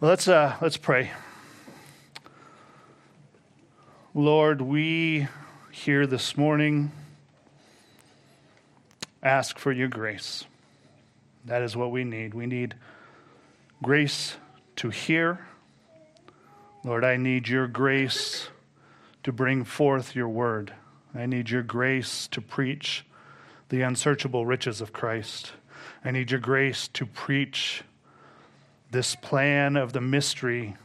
Well, let's, uh, let's pray. Lord, we here this morning ask for your grace. That is what we need. We need grace to hear. Lord, I need your grace to bring forth your word. I need your grace to preach the unsearchable riches of Christ. I need your grace to preach this plan of the mystery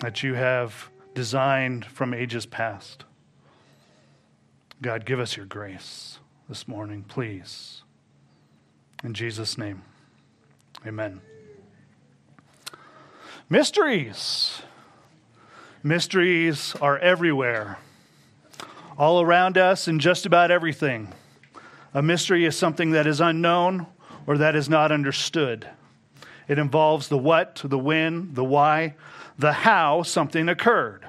that you have designed from ages past. God, give us your grace this morning, please. In Jesus' name, amen. Mysteries. Mysteries are everywhere, all around us, and just about everything. A mystery is something that is unknown or that is not understood. It involves the what, the when, the why, the how something occurred.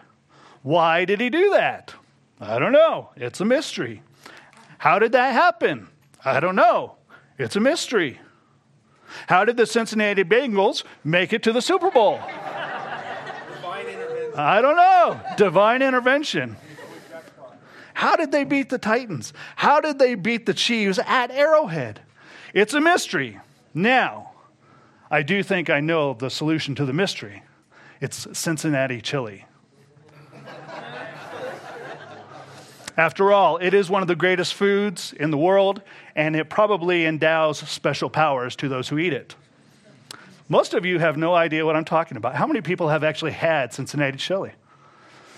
Why did he do that? I don't know. It's a mystery. How did that happen? I don't know. It's a mystery. How did the Cincinnati Bengals make it to the Super Bowl? I don't know. Divine intervention. How did they beat the Titans? How did they beat the Chiefs at Arrowhead? It's a mystery. Now, I do think I know the solution to the mystery. It's Cincinnati chili. After all, it is one of the greatest foods in the world, and it probably endows special powers to those who eat it. Most of you have no idea what I'm talking about. How many people have actually had Cincinnati chili?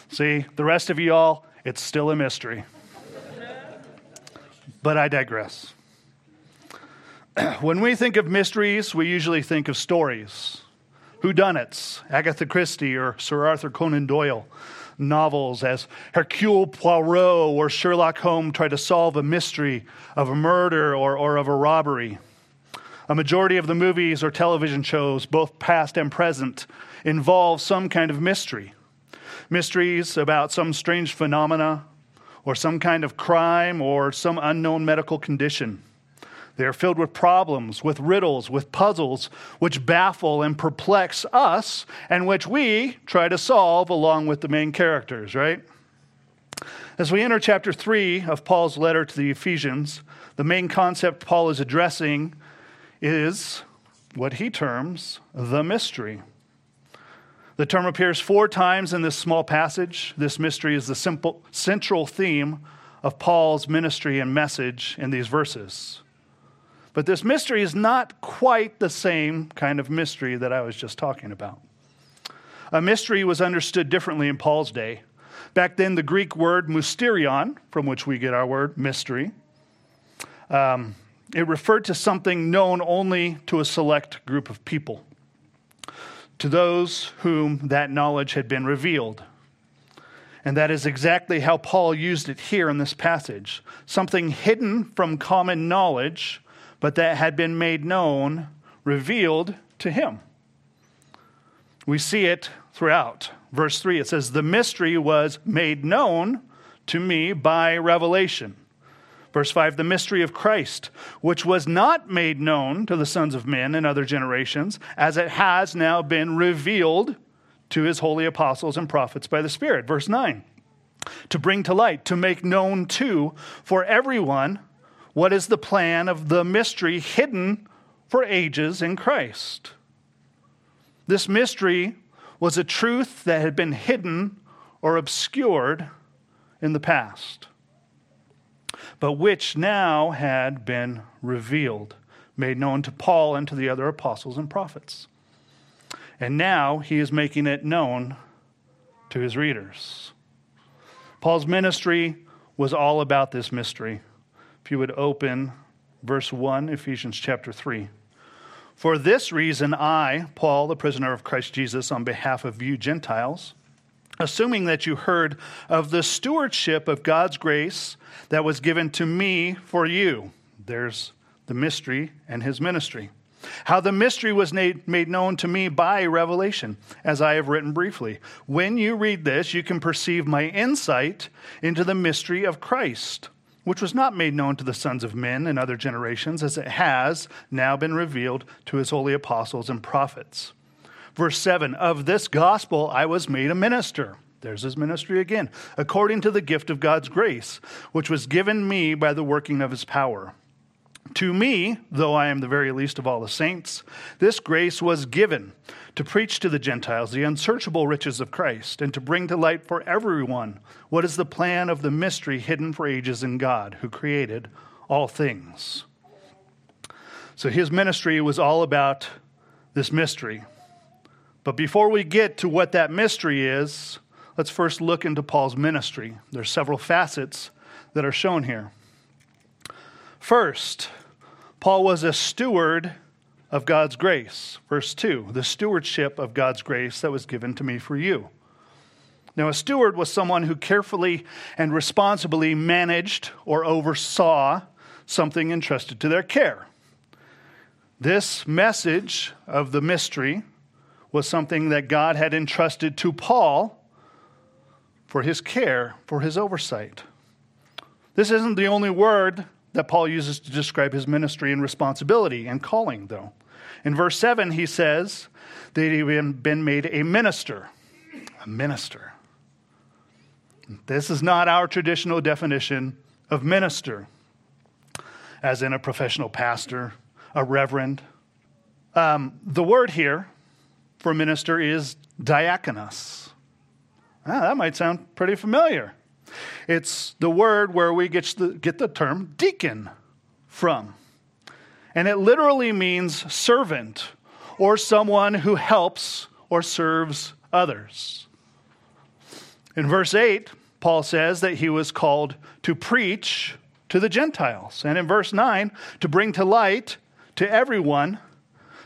See, the rest of you all, it's still a mystery. But I digress. when we think of mysteries, we usually think of stories. Whodunits, Agatha Christie or Sir Arthur Conan Doyle novels as Hercule Poirot or Sherlock Holmes try to solve a mystery of a murder or, or of a robbery. A majority of the movies or television shows, both past and present, involve some kind of mystery. Mysteries about some strange phenomena or some kind of crime or some unknown medical condition. They are filled with problems, with riddles, with puzzles, which baffle and perplex us, and which we try to solve along with the main characters, right? As we enter chapter 3 of Paul's letter to the Ephesians, the main concept Paul is addressing is what he terms the mystery. The term appears four times in this small passage. This mystery is the simple, central theme of Paul's ministry and message in these verses. But this mystery is not quite the same kind of mystery that I was just talking about. A mystery was understood differently in Paul's day. Back then, the Greek word mysterion, from which we get our word mystery, um, it referred to something known only to a select group of people, to those whom that knowledge had been revealed. And that is exactly how Paul used it here in this passage something hidden from common knowledge but that had been made known, revealed to him. We see it throughout. Verse 3, it says, The mystery was made known to me by revelation. Verse 5, the mystery of Christ, which was not made known to the sons of men in other generations, as it has now been revealed to his holy apostles and prophets by the Spirit. Verse 9, to bring to light, to make known to, for everyone what is the plan of the mystery hidden for ages in Christ? This mystery was a truth that had been hidden or obscured in the past, but which now had been revealed, made known to Paul and to the other apostles and prophets. And now he is making it known to his readers. Paul's ministry was all about this mystery. If you would open verse 1, Ephesians chapter 3. For this reason, I, Paul, the prisoner of Christ Jesus, on behalf of you Gentiles, assuming that you heard of the stewardship of God's grace that was given to me for you. There's the mystery and his ministry. How the mystery was made, known to me by revelation, as I have written briefly. When you read this, you can perceive my insight into the mystery of Christ which was not made known to the sons of men in other generations, as it has now been revealed to his holy apostles and prophets. Verse 7 Of this gospel I was made a minister. There's his ministry again, according to the gift of God's grace, which was given me by the working of his power. To me, though I am the very least of all the saints, this grace was given to preach to the Gentiles the unsearchable riches of Christ, and to bring to light for everyone what is the plan of the mystery hidden for ages in God, who created all things. So his ministry was all about this mystery. But before we get to what that mystery is, let's first look into Paul's ministry. There's several facets that are shown here. First, Paul was a steward of God's grace. Verse 2 the stewardship of God's grace that was given to me for you. Now, a steward was someone who carefully and responsibly managed or oversaw something entrusted to their care. This message of the mystery was something that God had entrusted to Paul for his care, for his oversight. This isn't the only word that Paul uses to describe his ministry and responsibility and calling, though. In verse 7, he says that he had been made a minister. A minister. This is not our traditional definition of minister, as in a professional pastor, a reverend. Um, the word here for minister is diakonos. Ah, that might sound pretty familiar. It's the word where we get the, get the term deacon from. And it literally means servant or someone who helps or serves others. In verse 8, Paul says that he was called to preach to the Gentiles. And in verse 9, to bring to light to everyone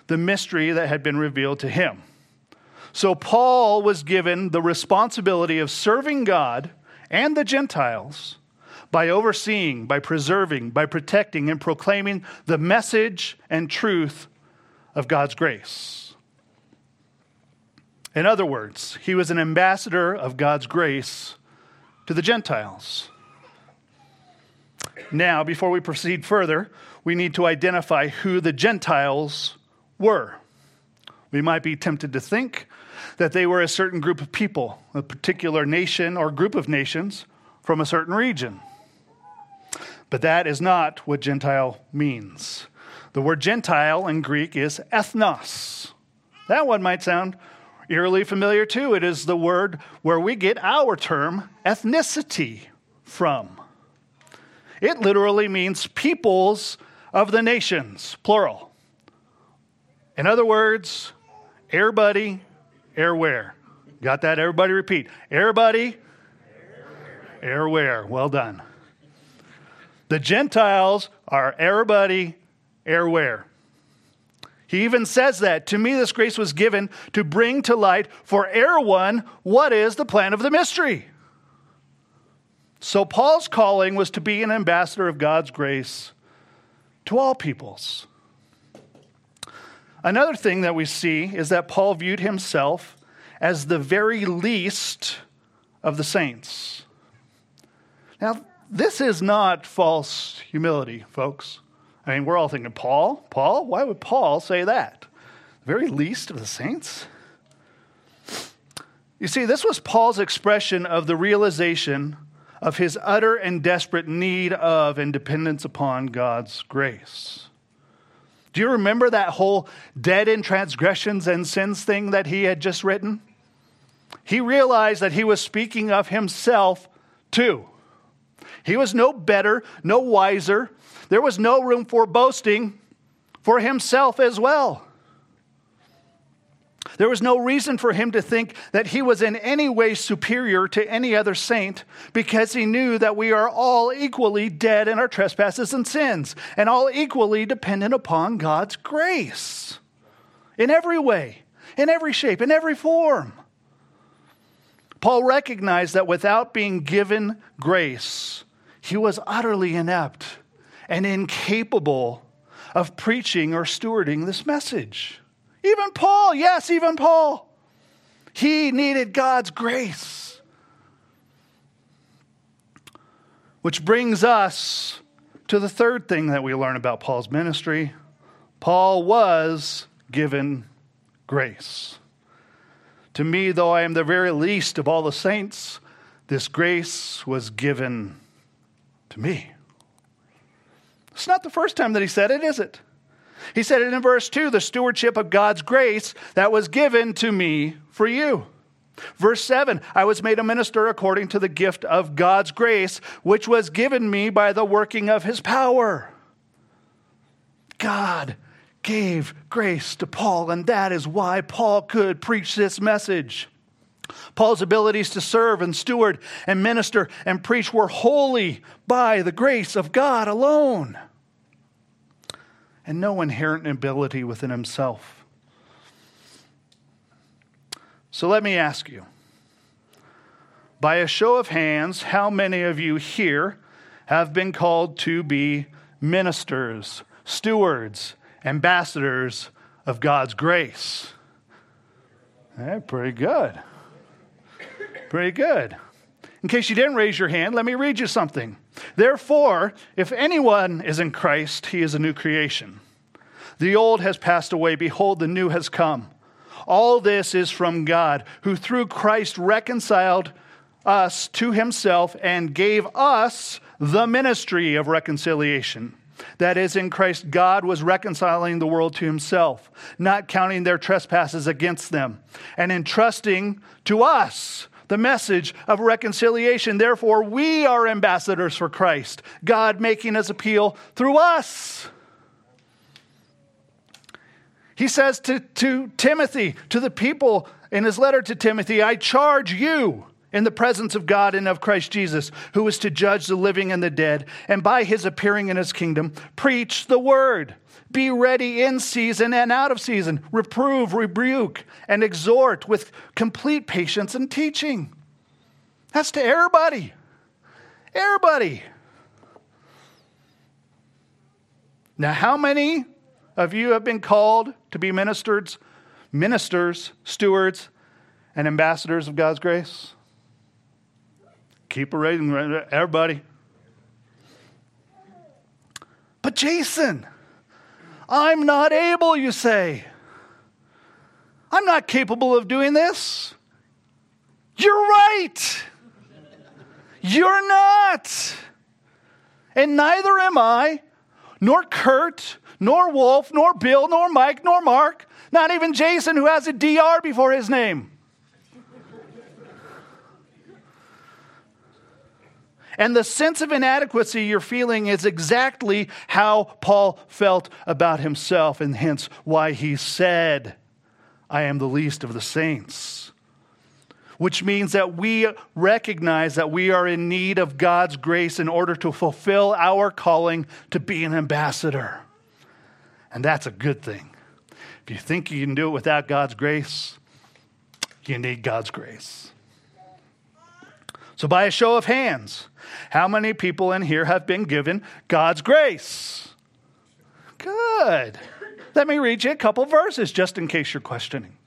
the mystery that had been revealed to him. So Paul was given the responsibility of serving God and the Gentiles by overseeing, by preserving, by protecting, and proclaiming the message and truth of God's grace. In other words, he was an ambassador of God's grace to the Gentiles. Now, before we proceed further, we need to identify who the Gentiles were. We might be tempted to think that they were a certain group of people, a particular nation or group of nations from a certain region. But that is not what Gentile means. The word Gentile in Greek is ethnos. That one might sound eerily familiar too. It is the word where we get our term ethnicity from. It literally means peoples of the nations, plural. In other words, everybody Airware. Got that? Everybody repeat. Everybody? Airware. Well done. The Gentiles are everybody everywhere. He even says that to me, this grace was given to bring to light for everyone what is the plan of the mystery. So, Paul's calling was to be an ambassador of God's grace to all peoples. Another thing that we see is that Paul viewed himself as the very least of the saints. Now, this is not false humility, folks. I mean, we're all thinking, Paul? Paul? Why would Paul say that? The very least of the saints? You see, this was Paul's expression of the realization of his utter and desperate need of and dependence upon God's grace. Do you remember that whole dead in transgressions and sins thing that he had just written? He realized that he was speaking of himself too. He was no better, no wiser. There was no room for boasting for himself as well. There was no reason for him to think that he was in any way superior to any other saint because he knew that we are all equally dead in our trespasses and sins and all equally dependent upon God's grace in every way, in every shape, in every form. Paul recognized that without being given grace, he was utterly inept and incapable of preaching or stewarding this message. Even Paul, yes, even Paul. He needed God's grace. Which brings us to the third thing that we learn about Paul's ministry Paul was given grace. To me, though I am the very least of all the saints, this grace was given to me. It's not the first time that he said it, is it? He said it in verse 2 the stewardship of God's grace that was given to me for you. Verse 7 I was made a minister according to the gift of God's grace, which was given me by the working of his power. God gave grace to Paul, and that is why Paul could preach this message. Paul's abilities to serve and steward and minister and preach were wholly by the grace of God alone, and no inherent ability within himself. So let me ask you by a show of hands, how many of you here have been called to be ministers, stewards, ambassadors of God's grace? Eh, pretty good. Pretty good. In case you didn't raise your hand, let me read you something. Therefore, if anyone is in Christ, he is a new creation. The old has passed away. Behold, the new has come. All this is from God, who through Christ reconciled us to himself and gave us the ministry of reconciliation. That is, in Christ, God was reconciling the world to himself, not counting their trespasses against them, and entrusting to us the message of reconciliation. Therefore, we are ambassadors for Christ, God making his appeal through us. He says to, to Timothy, to the people in his letter to Timothy, I charge you in the presence of God and of Christ Jesus, who is to judge the living and the dead, and by his appearing in his kingdom, preach the word. Be ready in season and out of season. Reprove, rebuke, and exhort with complete patience and teaching. That's to everybody. Everybody. Now, how many of you have been called to be ministers, ministers, stewards, and ambassadors of God's grace? Keep a rating, everybody. But Jason, I'm not able, you say. I'm not capable of doing this. You're right. You're not. And neither am I, nor Kurt, nor Wolf, nor Bill, nor Mike, nor Mark, not even Jason, who has a DR before his name. And the sense of inadequacy you're feeling is exactly how Paul felt about himself, and hence why he said, I am the least of the saints. Which means that we recognize that we are in need of God's grace in order to fulfill our calling to be an ambassador. And that's a good thing. If you think you can do it without God's grace, you need God's grace. So, by a show of hands, how many people in here have been given God's grace? Good. Let me read you a couple verses just in case you're questioning.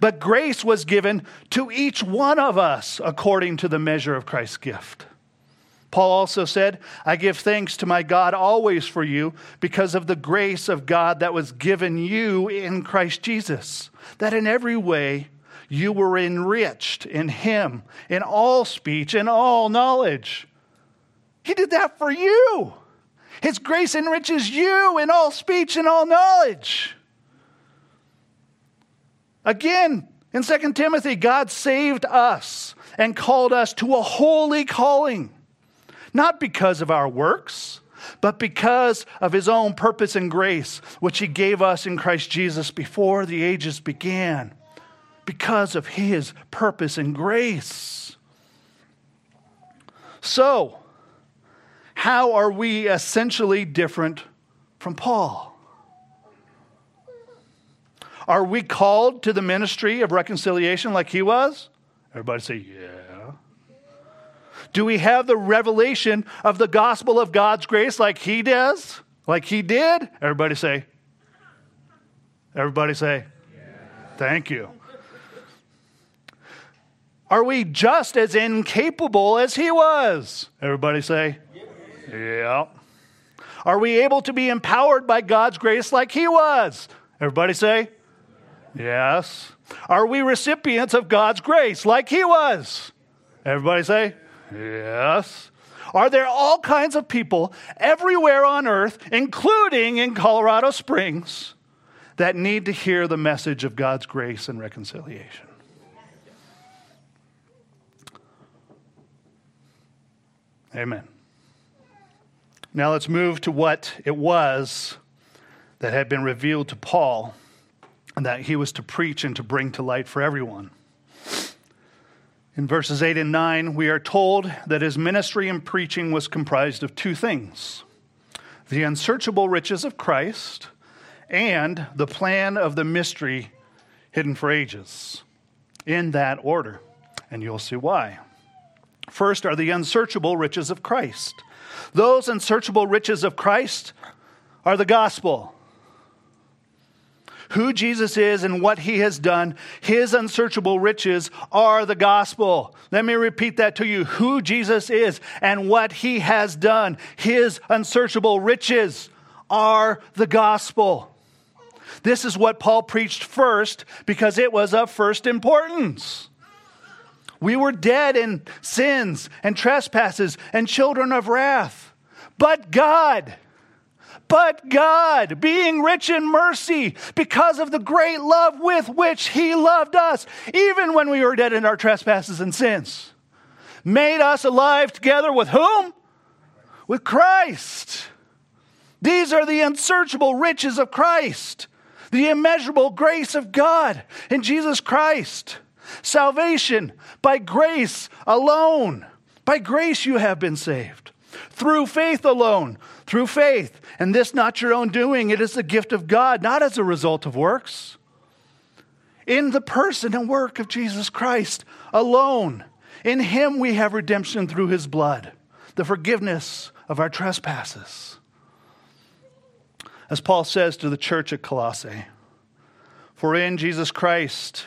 But grace was given to each one of us according to the measure of Christ's gift. Paul also said, I give thanks to my God always for you because of the grace of God that was given you in Christ Jesus, that in every way you were enriched in him, in all speech and all knowledge. He did that for you. His grace enriches you in all speech and all knowledge. Again, in 2 Timothy, God saved us and called us to a holy calling, not because of our works, but because of his own purpose and grace, which he gave us in Christ Jesus before the ages began because of his purpose and grace. So, how are we essentially different from Paul? Are we called to the ministry of reconciliation like he was? Everybody say, yeah. Do we have the revelation of the gospel of God's grace like he does? Like he did? Everybody say, everybody say, yeah. thank you. Are we just as incapable as he was? Everybody say, yeah. Are we able to be empowered by God's grace like he was? Everybody say, Yes. Are we recipients of God's grace like he was? Everybody say, Yes. Are there all kinds of people everywhere on earth, including in Colorado Springs, that need to hear the message of God's grace and reconciliation? Amen. Now let's move to what it was that had been revealed to Paul and that he was to preach and to bring to light for everyone. In verses 8 and 9, we are told that his ministry and preaching was comprised of two things the unsearchable riches of Christ and the plan of the mystery hidden for ages, in that order. And you'll see why. First are the unsearchable riches of Christ. Those unsearchable riches of Christ are the gospel who Jesus is and what he has done, his unsearchable riches are the gospel. Let me repeat that to you. Who Jesus is and what he has done, his unsearchable riches are the gospel. This is what Paul preached first because it was of first importance. We were dead in sins and trespasses and children of wrath. But God, but God, being rich in mercy, because of the great love with which He loved us, even when we were dead in our trespasses and sins, made us alive together with whom? With Christ. These are the unsearchable riches of Christ, the immeasurable grace of God in Jesus Christ. Salvation by grace alone. By grace you have been saved. Through faith alone through faith. And this not your own doing, it is the gift of God, not as a result of works. In the person and work of Jesus Christ alone. In him we have redemption through his blood, the forgiveness of our trespasses. As Paul says to the church at Colossae, for in Jesus Christ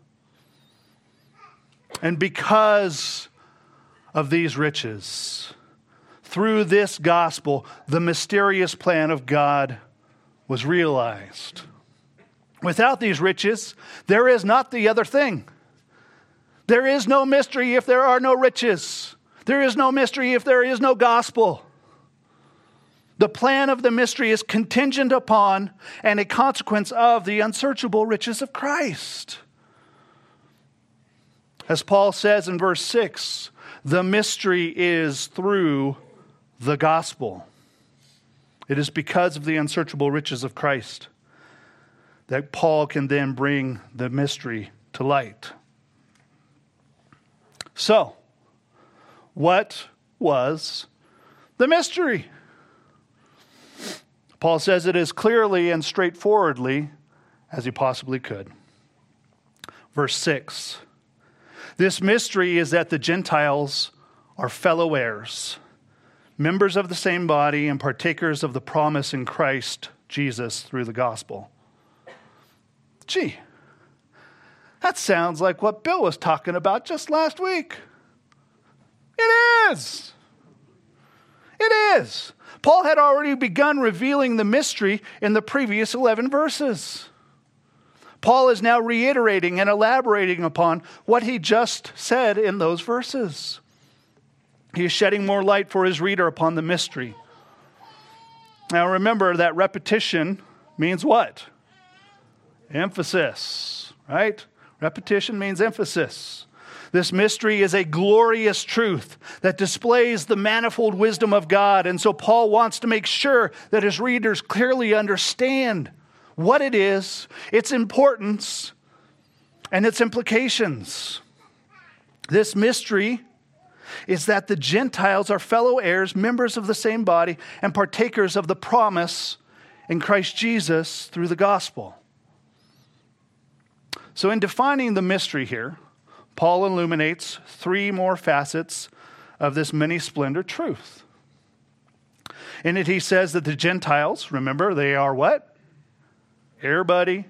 And because of these riches, through this gospel, the mysterious plan of God was realized. Without these riches, there is not the other thing. There is no mystery if there are no riches. There is no mystery if there is no gospel. The plan of the mystery is contingent upon and a consequence of the unsearchable riches of Christ. As Paul says in verse 6, the mystery is through the gospel. It is because of the unsearchable riches of Christ that Paul can then bring the mystery to light. So, what was the mystery? Paul says it as clearly and straightforwardly as he possibly could. Verse 6 This mystery is that the Gentiles are fellow heirs members of the same body and partakers of the promise in Christ Jesus through the gospel. Gee, that sounds like what Bill was talking about just last week. It is. It is. Paul had already begun revealing the mystery in the previous 11 verses. Paul is now reiterating and elaborating upon what he just said in those verses. He is shedding more light for his reader upon the mystery. Now remember that repetition means what? Emphasis, right? Repetition means emphasis. This mystery is a glorious truth that displays the manifold wisdom of God. And so Paul wants to make sure that his readers clearly understand what it is, its importance, and its implications. This mystery is that the Gentiles are fellow heirs, members of the same body, and partakers of the promise in Christ Jesus through the gospel. So, in defining the mystery here, Paul illuminates three more facets of this many splendor truth. In it, he says that the Gentiles, remember, they are what? Air buddy?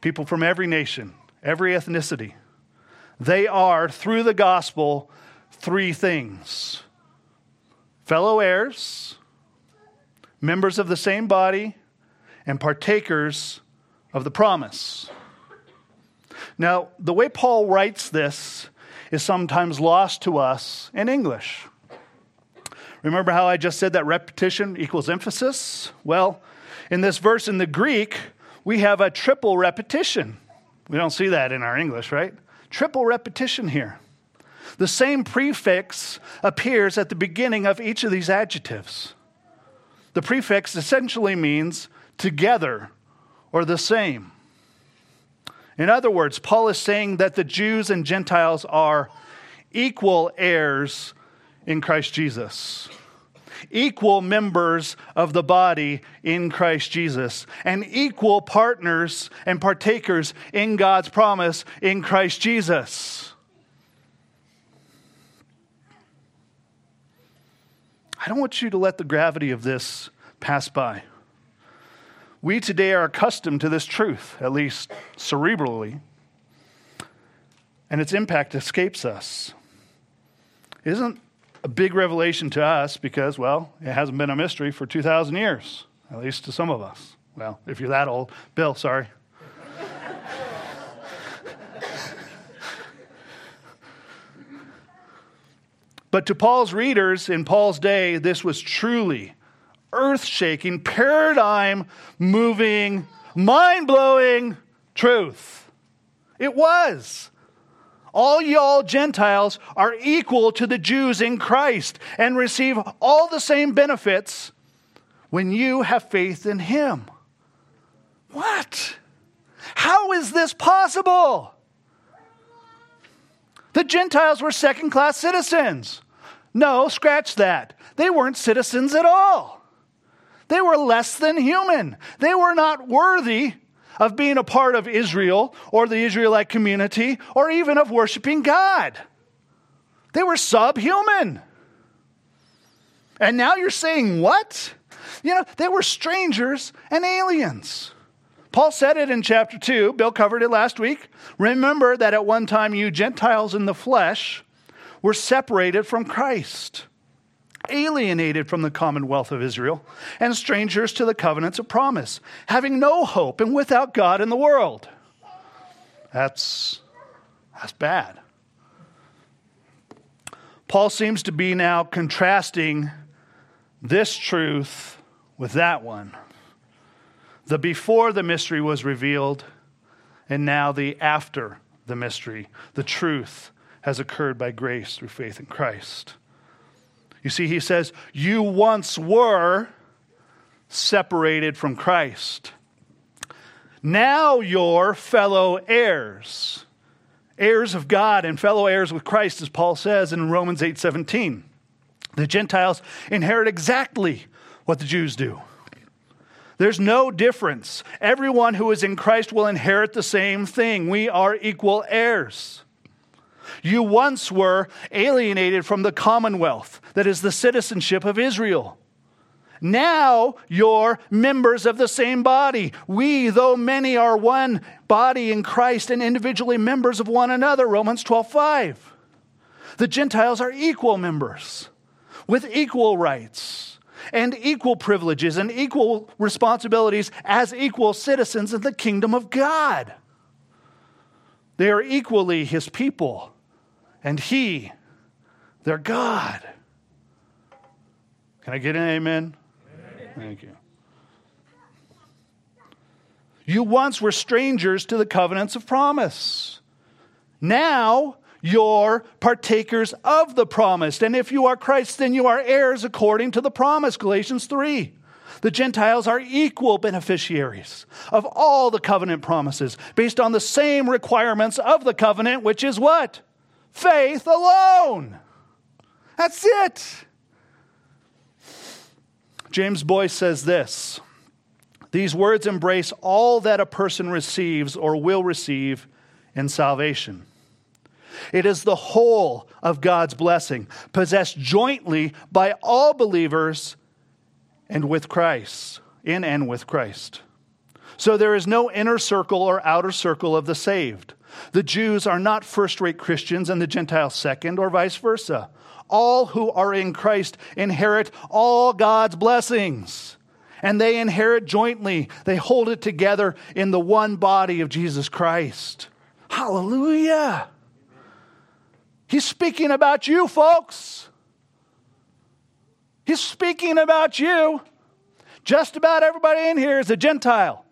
People from every nation, every ethnicity. They are, through the gospel, three things fellow heirs, members of the same body, and partakers of the promise. Now, the way Paul writes this is sometimes lost to us in English. Remember how I just said that repetition equals emphasis? Well, in this verse in the Greek, we have a triple repetition. We don't see that in our English, right? Triple repetition here. The same prefix appears at the beginning of each of these adjectives. The prefix essentially means together or the same. In other words, Paul is saying that the Jews and Gentiles are equal heirs in Christ Jesus, equal members of the body in Christ Jesus, and equal partners and partakers in God's promise in Christ Jesus. I don't want you to let the gravity of this pass by. We today are accustomed to this truth, at least cerebrally, and its impact escapes us. Isn't a big revelation to us because, well, it hasn't been a mystery for 2,000 years, at least to some of us. Well, if you're that old, Bill, sorry. but to Paul's readers in Paul's day, this was truly earth shaking, paradigm moving, mind blowing truth. It was. All y'all Gentiles are equal to the Jews in Christ and receive all the same benefits when you have faith in Him. What? How is this possible? The Gentiles were second class citizens. No, scratch that. They weren't citizens at all. They were less than human. They were not worthy of being a part of Israel or the Israelite community or even of worshiping God. They were subhuman. And now you're saying what? You know, they were strangers and aliens. Paul said it in chapter 2. Bill covered it last week. Remember that at one time you Gentiles in the flesh were separated from Christ alienated from the commonwealth of Israel, and strangers to the covenants of promise, having no hope and without God in the world. That's, that's bad. Paul seems to be now contrasting this truth with that one. The before the mystery was revealed, and now the after the mystery. The truth has occurred by grace through faith in Christ. You see, he says, You once were separated from Christ. Now you're fellow heirs, heirs of God and fellow heirs with Christ, as Paul says in Romans 8 17. The Gentiles inherit exactly what the Jews do. There's no difference. Everyone who is in Christ will inherit the same thing. We are equal heirs. You once were alienated from the commonwealth, that is the citizenship of Israel. Now you're members of the same body. We, though many, are one body in Christ and individually members of one another. Romans 12 5. The Gentiles are equal members with equal rights and equal privileges and equal responsibilities as equal citizens of the kingdom of God. They are equally his people and He, their God. Can I get an amen? amen? Thank you. You once were strangers to the covenants of promise. Now you're partakers of the promise. And if you are Christ, then you are heirs according to the promise. Galatians 3. The Gentiles are equal beneficiaries of all the covenant promises based on the same requirements of the covenant, which is what? Faith alone. That's it. James Boice says this These words embrace all that a person receives or will receive in salvation. It is the whole of God's blessing, possessed jointly by all believers and with Christ, in and with Christ. So there is no inner circle or outer circle of the saved. The Jews are not first rate Christians and the Gentiles second, or vice versa. All who are in Christ inherit all God's blessings. And they inherit jointly. They hold it together in the one body of Jesus Christ. Hallelujah. He's speaking about you, folks. He's speaking about you. Just about everybody in here is a Gentile.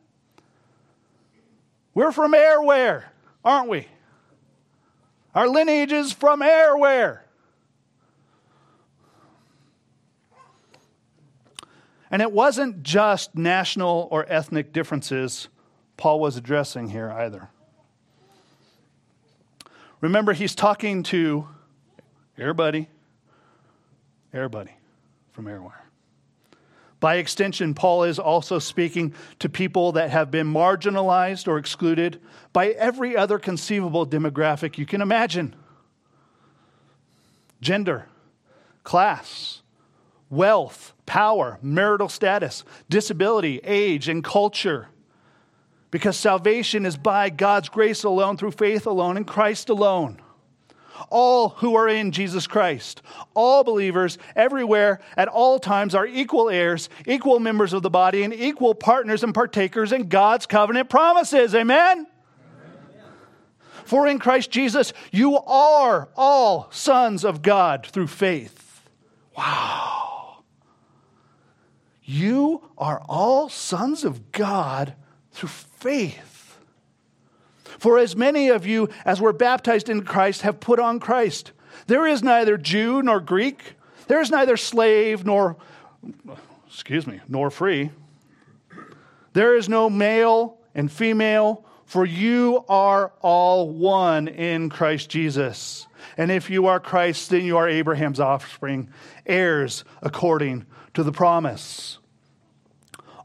We're from airware, aren't we? Our lineage is from airware. And it wasn't just national or ethnic differences Paul was addressing here either. Remember, he's talking to everybody, everybody from Airware. By extension, Paul is also speaking to people that have been marginalized or excluded by every other conceivable demographic you can imagine gender, class, wealth, power, marital status, disability, age, and culture. Because salvation is by God's grace alone, through faith alone, in Christ alone. All who are in Jesus Christ, all believers everywhere at all times are equal heirs, equal members of the body, and equal partners and partakers in God's covenant promises. Amen? For in Christ Jesus, you are all sons of God through faith. Wow. You are all sons of God through faith. For as many of you as were baptized in Christ have put on Christ. There is neither Jew nor Greek, there is neither slave nor, excuse me, nor free. There is no male and female, for you are all one in Christ Jesus. And if you are Christ, then you are Abraham's offspring, heirs according to the promise.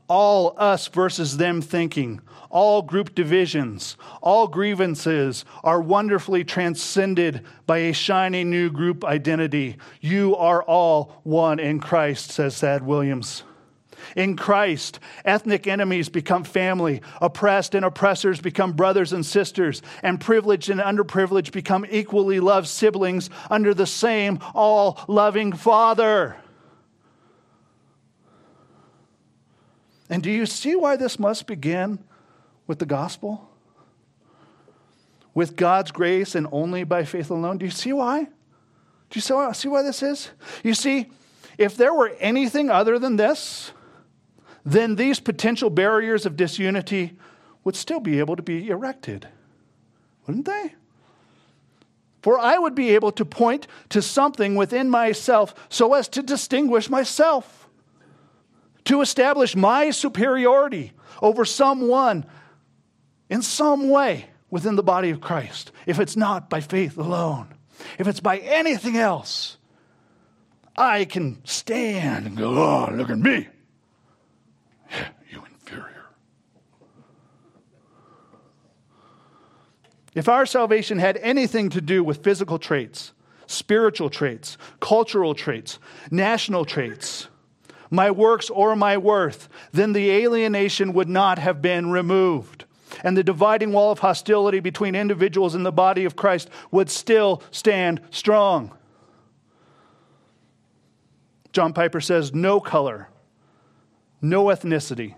All us versus them thinking, all group divisions, all grievances are wonderfully transcended by a shining new group identity. You are all one in Christ, says Thad Williams. In Christ, ethnic enemies become family, oppressed and oppressors become brothers and sisters, and privileged and underprivileged become equally loved siblings under the same all loving Father. And do you see why this must begin with the gospel? With God's grace and only by faith alone? Do you see why? Do you see why, this is? You see, if there were anything other than this, then these potential barriers of disunity would still be able to be erected, wouldn't they? For I would be able to point to something within myself so as to distinguish myself to establish my superiority over someone in some way within the body of Christ, if it's not by faith alone, if it's by anything else, I can stand and go, oh, look at me. you inferior. If our salvation had anything to do with physical traits, spiritual traits, cultural traits, national traits, my works or my worth, then the alienation would not have been removed. And the dividing wall of hostility between individuals in the body of Christ would still stand strong. John Piper says no color, no ethnicity,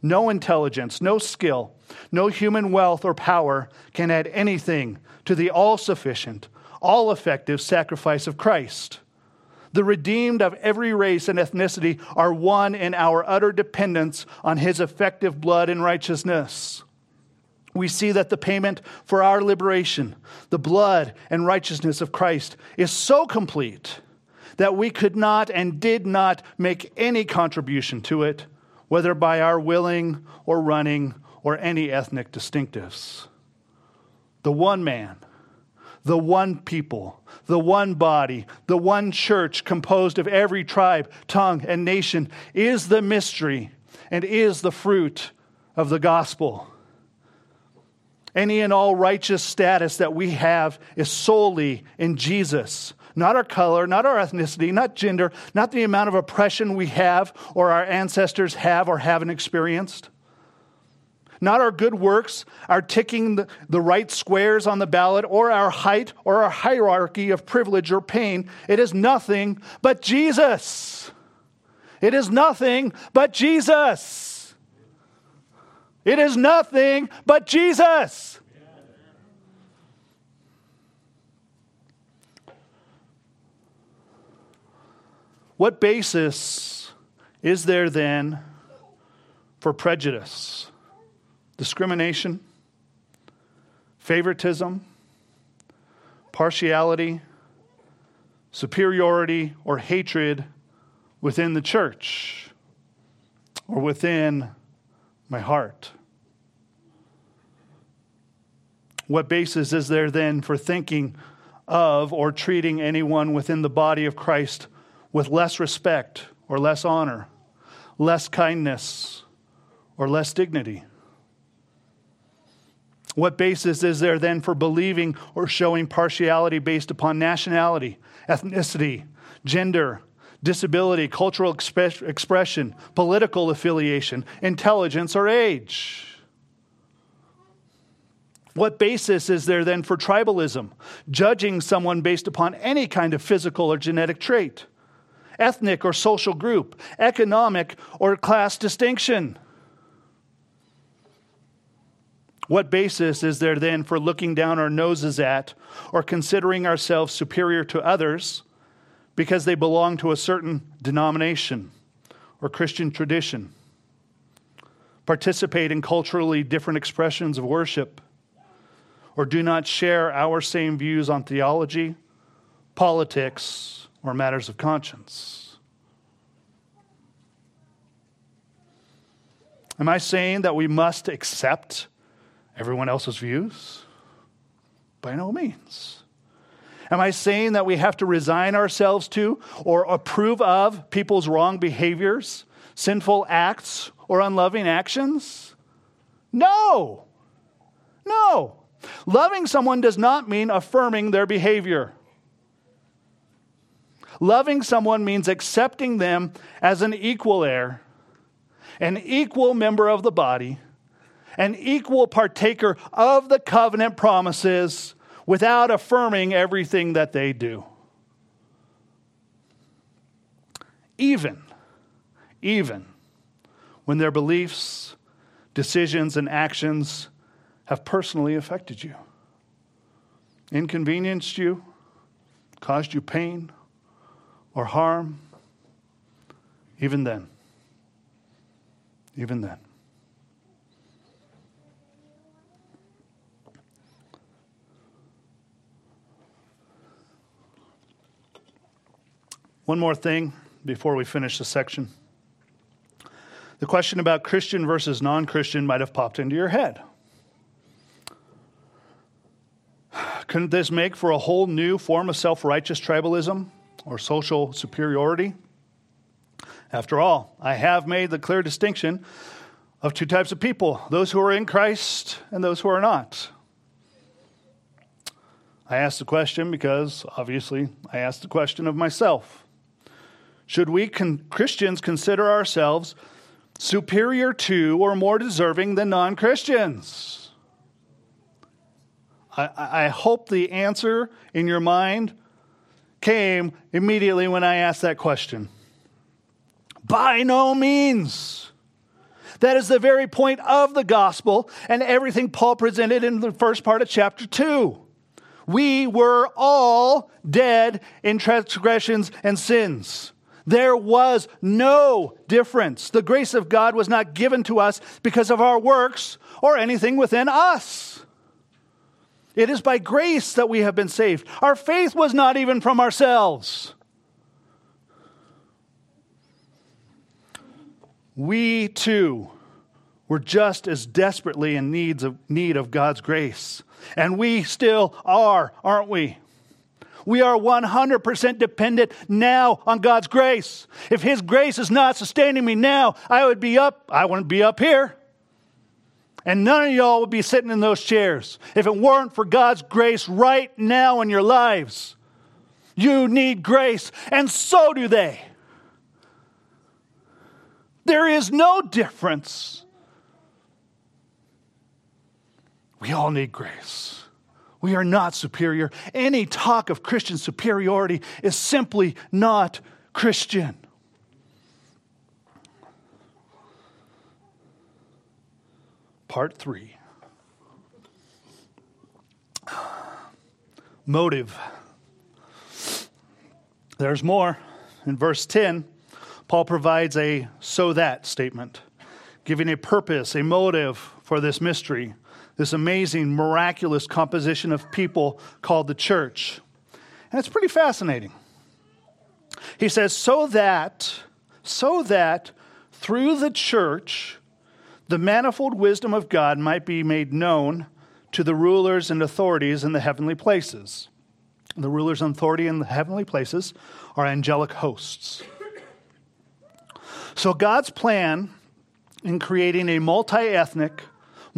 no intelligence, no skill, no human wealth or power can add anything to the all sufficient, all effective sacrifice of Christ. The redeemed of every race and ethnicity are one in our utter dependence on his effective blood and righteousness. We see that the payment for our liberation, the blood and righteousness of Christ, is so complete that we could not and did not make any contribution to it, whether by our willing or running or any ethnic distinctives. The one man, the one people, the one body, the one church composed of every tribe, tongue, and nation is the mystery and is the fruit of the gospel. Any and all righteous status that we have is solely in Jesus. Not our color, not our ethnicity, not gender, not the amount of oppression we have or our ancestors have or haven't experienced. Not our good works, our ticking the, the right squares on the ballot, or our height or our hierarchy of privilege or pain. It is nothing but Jesus. It is nothing but Jesus. It is nothing but Jesus. What basis is there then for prejudice? Discrimination? Favoritism? Partiality? Superiority or hatred within the church or within my heart? What basis is there then for thinking of or treating anyone within the body of Christ with less respect or less honor, less kindness or less dignity? What basis is there then for believing or showing partiality based upon nationality, ethnicity, gender, disability, cultural express, expression, political affiliation, intelligence, or age? What basis is there then for tribalism, judging someone based upon any kind of physical or genetic trait, ethnic or social group, economic or class distinction? What basis is there then for looking down our noses at or considering ourselves superior to others because they belong to a certain denomination or Christian tradition, participate in culturally different expressions of worship, or do not share our same views on theology, politics, or matters of conscience. Am I saying that we must accept everyone else's views? By no means. Am I saying that we have to resign ourselves to or approve of people's wrong behaviors, sinful acts, or unloving actions? No. No. Loving someone does not mean affirming their behavior. Loving someone means accepting them as an equal heir, an equal member of the body, an equal partaker of the covenant promises without affirming everything that they do. Even, even when their beliefs, decisions, and actions have personally affected you, inconvenienced you, caused you pain or harm, even then. Even then. One more thing before we finish the section. The question about Christian versus non Christian might have popped into your head. Couldn't this make for a whole new form of self righteous tribalism or social superiority? After all, I have made the clear distinction of two types of people those who are in Christ and those who are not. I ask the question because, obviously, I ask the question of myself. Should we con- Christians consider ourselves superior to or more deserving than non Christians? I, I hope the answer in your mind came immediately when I asked that question. By no means. That is the very point of the gospel and everything Paul presented in the first part of chapter 2. We were all dead in transgressions and sins. There was no difference. The grace of God was not given to us because of our works or anything within us. It is by grace that we have been saved. Our faith was not even from ourselves. We too were just as desperately in needs of, need of God's grace. And we still are, aren't we? We are 100% dependent now on God's grace. If His grace is not sustaining me now, I would be up, I wouldn't be up here. And none of y'all would be sitting in those chairs if it weren't for God's grace right now in your lives. You need grace, and so do they. There is no difference. We all need grace. We are not superior. Any talk of Christian superiority is simply not Christian. Part three motive. There's more. In verse 10, Paul provides a so that statement, giving a purpose, a motive for this mystery, this amazing, miraculous composition of people called the church. And it's pretty fascinating. He says, so that, so that through the church, the manifold wisdom of God might be made known to the rulers and authorities in the heavenly places. The rulers and authority in the heavenly places are angelic hosts. So, God's plan in creating a multi ethnic,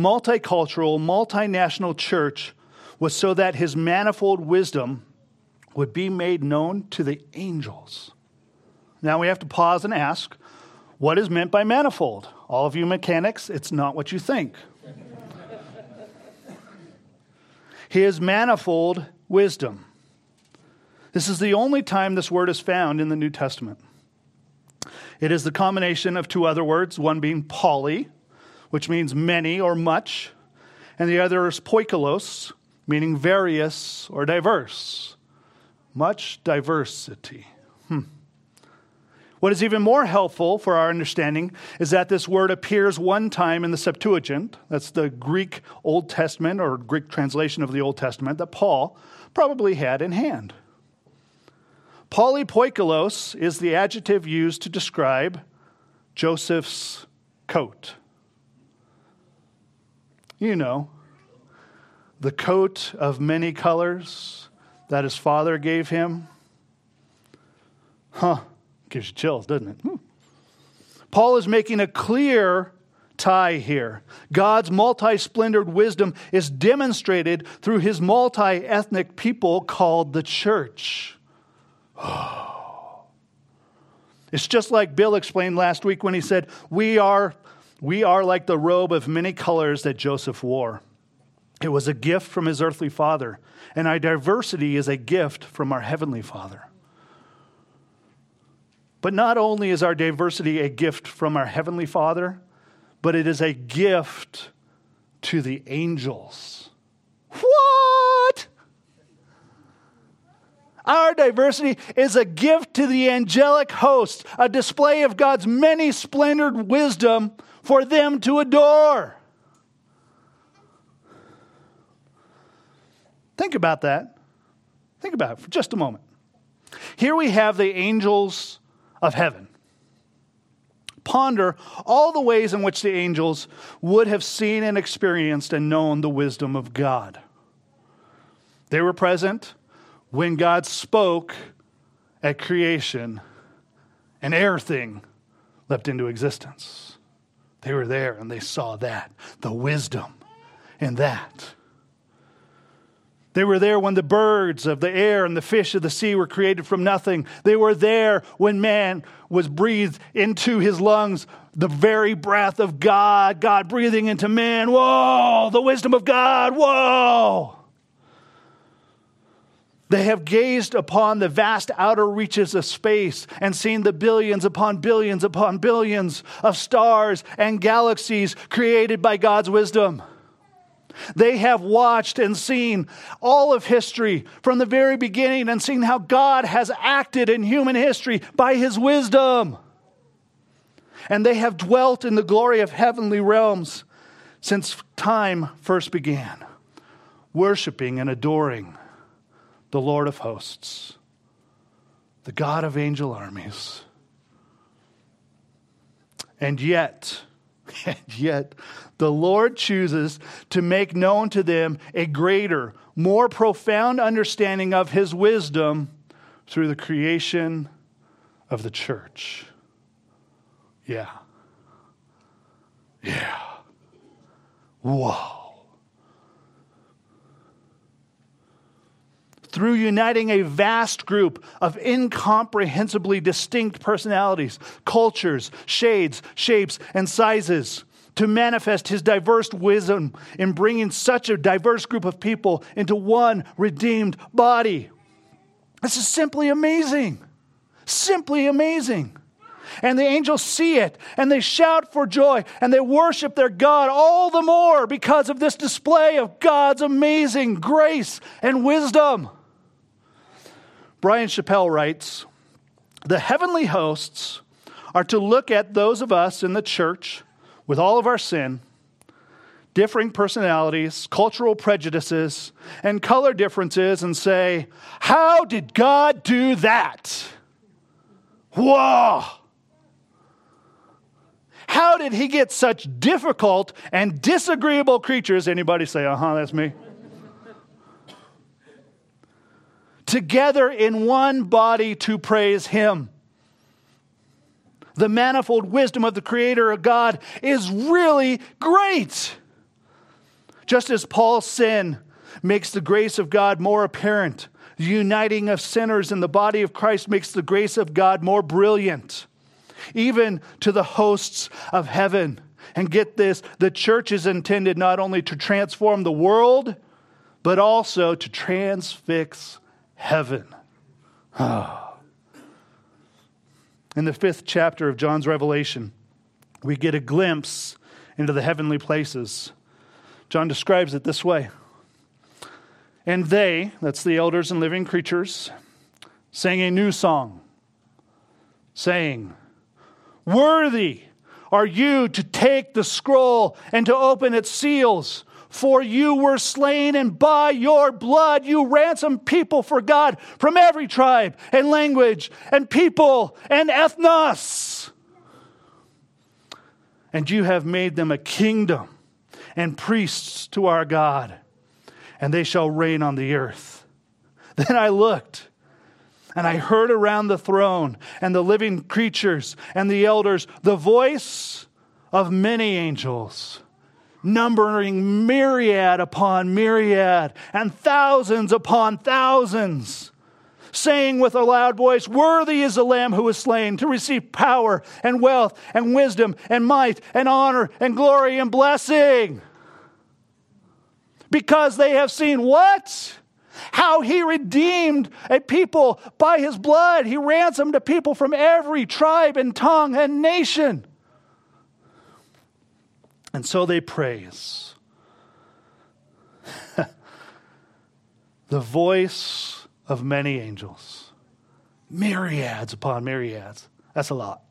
multicultural, multinational church was so that his manifold wisdom would be made known to the angels. Now we have to pause and ask what is meant by manifold? All of you mechanics, it's not what you think. His manifold wisdom. This is the only time this word is found in the New Testament. It is the combination of two other words, one being poly, which means many or much, and the other is poikilos, meaning various or diverse. Much diversity. Hmm. What is even more helpful for our understanding is that this word appears one time in the Septuagint. That's the Greek Old Testament or Greek translation of the Old Testament that Paul probably had in hand. Polypoikilos is the adjective used to describe Joseph's coat. You know, the coat of many colors that his father gave him. Huh. Gives you chills, doesn't it? Hmm. Paul is making a clear tie here. God's multi splendored wisdom is demonstrated through his multi ethnic people called the church. It's just like Bill explained last week when he said, We are, we are like the robe of many colors that Joseph wore. It was a gift from his earthly father, and our diversity is a gift from our heavenly father. But not only is our diversity a gift from our Heavenly Father, but it is a gift to the angels. What? Our diversity is a gift to the angelic host, a display of God's many splendored wisdom for them to adore. Think about that. Think about it for just a moment. Here we have the angels of heaven. Ponder all the ways in which the angels would have seen and experienced and known the wisdom of God. They were present when God spoke at creation an air thing leapt into existence. They were there and they saw that, the wisdom in that. They were there when the birds of the air and the fish of the sea were created from nothing. They were there when man was breathed into his lungs the very breath of God, God breathing into man. Whoa, the wisdom of God. Whoa. They have gazed upon the vast outer reaches of space and seen the billions upon billions upon billions of stars and galaxies created by God's wisdom. They have watched and seen all of history from the very beginning and seen how God has acted in human history by his wisdom. And they have dwelt in the glory of heavenly realms since time first began, worshiping and adoring the Lord of hosts, the God of angel armies. And yet, And yet, the Lord chooses to make known to them a greater, more profound understanding of his wisdom through the creation of the church. Yeah. Yeah. Whoa. Through uniting a vast group of incomprehensibly distinct personalities, cultures, shades, shapes, and sizes to manifest his diverse wisdom in bringing such a diverse group of people into one redeemed body. This is simply amazing. Simply amazing. And the angels see it and they shout for joy and they worship their God all the more because of this display of God's amazing grace and wisdom. Bryan Chapell writes The heavenly hosts are to look at those of us in the church with all of our sin, differing personalities, cultural prejudices, and color differences and say, How did God do that? Whoa! How did he get such difficult and disagreeable creatures? Anybody say, uh huh, that's me? Together in one body to praise Him. The manifold wisdom of the Creator of God is really great. Just as Paul's sin makes the grace of God more apparent, the uniting of sinners in the body of Christ makes the grace of God more brilliant, even to the hosts of heaven. And get this the church is intended not only to transform the world, but also to transfix heaven. Ah. In the fifth chapter of John's Revelation, we get a glimpse into the heavenly places. John describes it this way And they, that's the elders and living creatures, sang a new song, saying, Worthy are you to take the scroll and to open its seals. For you were slain, and by your blood you ransomed people for God from every tribe and language and people and ethnos. And you have made them a kingdom and priests to our God, and they shall reign on the earth. Then I looked. And I heard around the throne and the living creatures and the elders the voice of many angels numbering myriad upon myriad and thousands upon thousands, saying with a loud voice, Worthy is the Lamb who was slain to receive power and wealth and wisdom and might and honor and glory and blessing. Because they have seen what? How he redeemed a people by his blood. He ransomed a people from every tribe and tongue and nation. And so they praise. the voice of many angels, myriads upon myriads. That's a lot.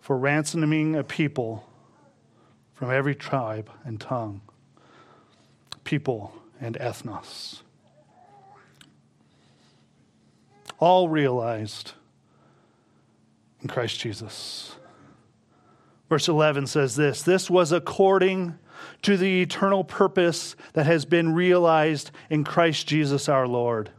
For ransoming a people from every tribe and tongue, people and ethnos. All realized in Christ Jesus. Verse 11 says this This was according to the eternal purpose that has been realized in Christ Jesus our Lord.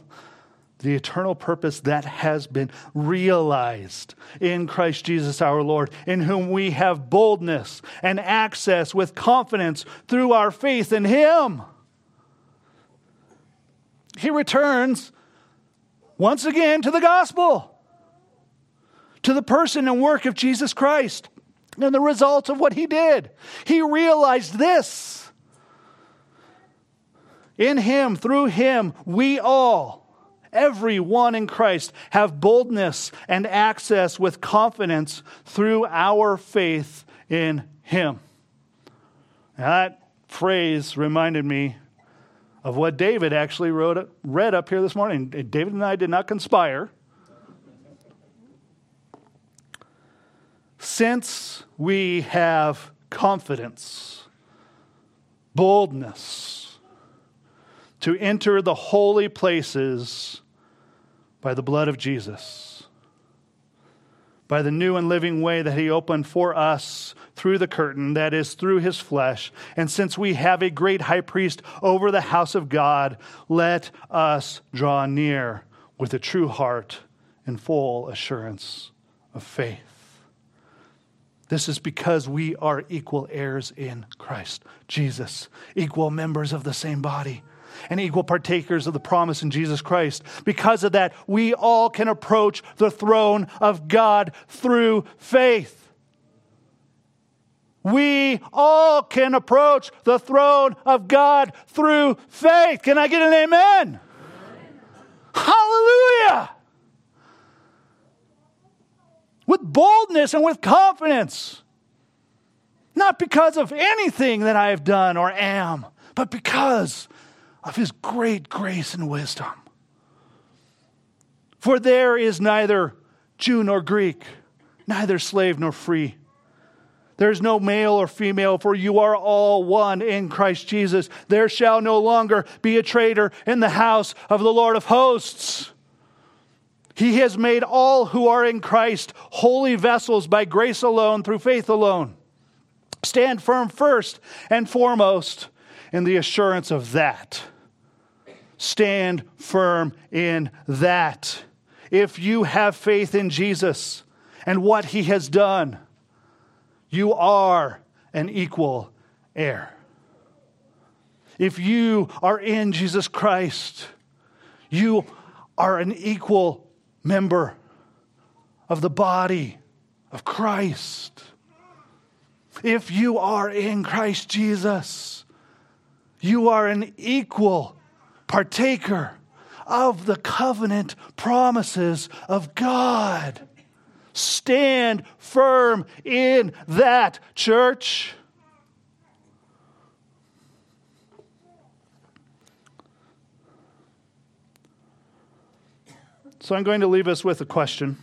the eternal purpose that has been realized in Christ Jesus our Lord, in whom we have boldness and access with confidence through our faith in Him. He returns once again to the gospel to the person and work of Jesus Christ and the results of what he did. He realized this. In him, through him, we all, everyone in Christ, have boldness and access with confidence through our faith in him. That phrase reminded me of what David actually wrote, read up here this morning. David and I did not conspire. Since we have confidence, boldness to enter the holy places by the blood of Jesus, by the new and living way that He opened for us through the curtain, that is, through His flesh. And since we have a great high priest over the house of God, let us draw near with a true heart and full assurance of faith. This is because we are equal heirs in Christ Jesus, equal members of the same body and equal partakers of the promise in Jesus Christ. Because of that, we all can approach the throne of God through faith. We all can approach the throne of God through faith. Can I get an amen? amen. Hallelujah! With boldness and with confidence. Not because of anything that I have done or am, but because of his great grace and wisdom. For there is neither Jew nor Greek, neither slave nor free. There is no male or female, for you are all one in Christ Jesus. There shall no longer be a traitor in the house of the Lord of hosts. He has made all who are in Christ holy vessels by grace alone, through faith alone. Stand firm first and foremost in the assurance of that. Stand firm in that. If you have faith in Jesus and what he has done, you are an equal heir. If you are in Jesus Christ, you are an equal member of the body of Christ. If you are in Christ Jesus, you are an equal partaker of the covenant promises of God. Stand firm in that, church. So I'm going to leave us with a question.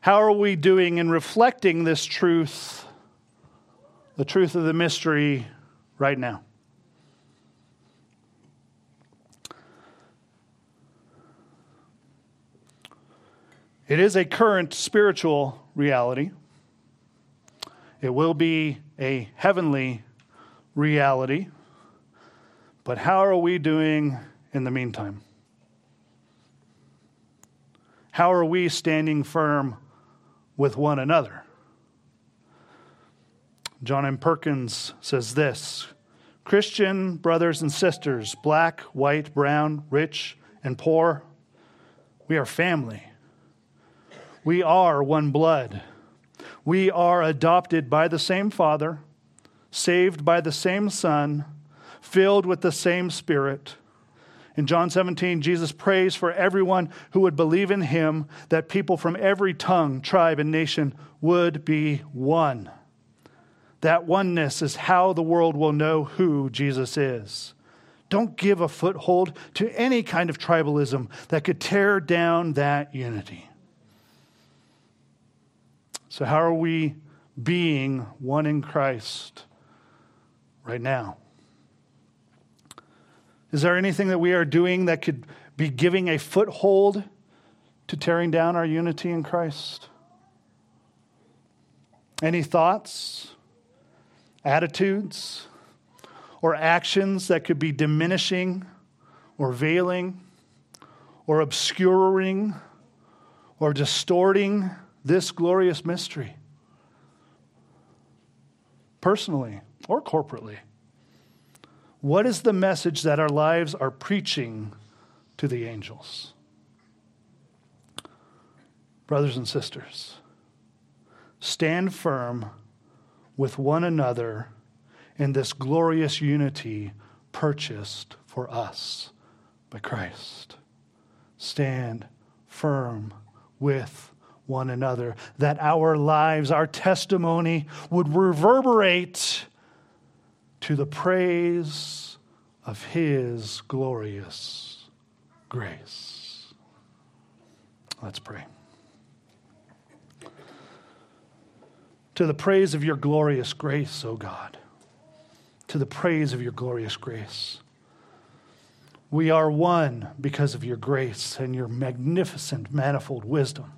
How are we doing in reflecting this truth, the truth of the mystery, right now? It is a current spiritual reality. It will be a heavenly reality. But how are we doing in the meantime? How are we standing firm with one another? John M. Perkins says this Christian brothers and sisters, black, white, brown, rich, and poor, we are family. We are one blood. We are adopted by the same Father, saved by the same Son, filled with the same Spirit. In John 17, Jesus prays for everyone who would believe in him that people from every tongue, tribe, and nation would be one. That oneness is how the world will know who Jesus is. Don't give a foothold to any kind of tribalism that could tear down that unity. So, how are we being one in Christ right now? Is there anything that we are doing that could be giving a foothold to tearing down our unity in Christ? Any thoughts, attitudes, or actions that could be diminishing or veiling or obscuring or distorting this glorious mystery, personally or corporately? What is the message that our lives are preaching to the angels? Brothers and sisters, stand firm with one another in this glorious unity purchased for us by Christ. Stand firm with one another, that our lives, our testimony would reverberate to the praise of His glorious grace. Let's pray. To the praise of your glorious grace, O God, to the praise of your glorious grace. We are one because of your grace and your magnificent, manifold wisdom.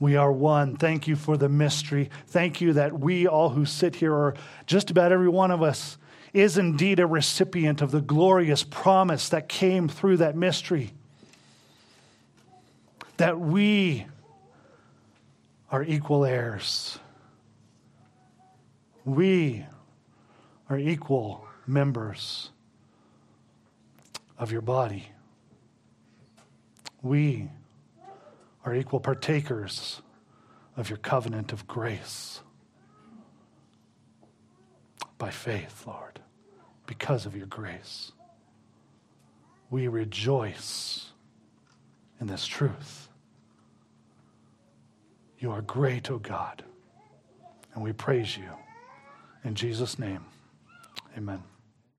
We are one. Thank you for the mystery. Thank you that we all who sit here, or just about every one of us, is indeed a recipient of the glorious promise that came through that mystery. That we are equal heirs. We are equal members of your body. We are equal partakers of your covenant of grace by faith, Lord, because of your grace. We rejoice in this truth. You are great, O oh God, and we praise you. In Jesus' name, amen.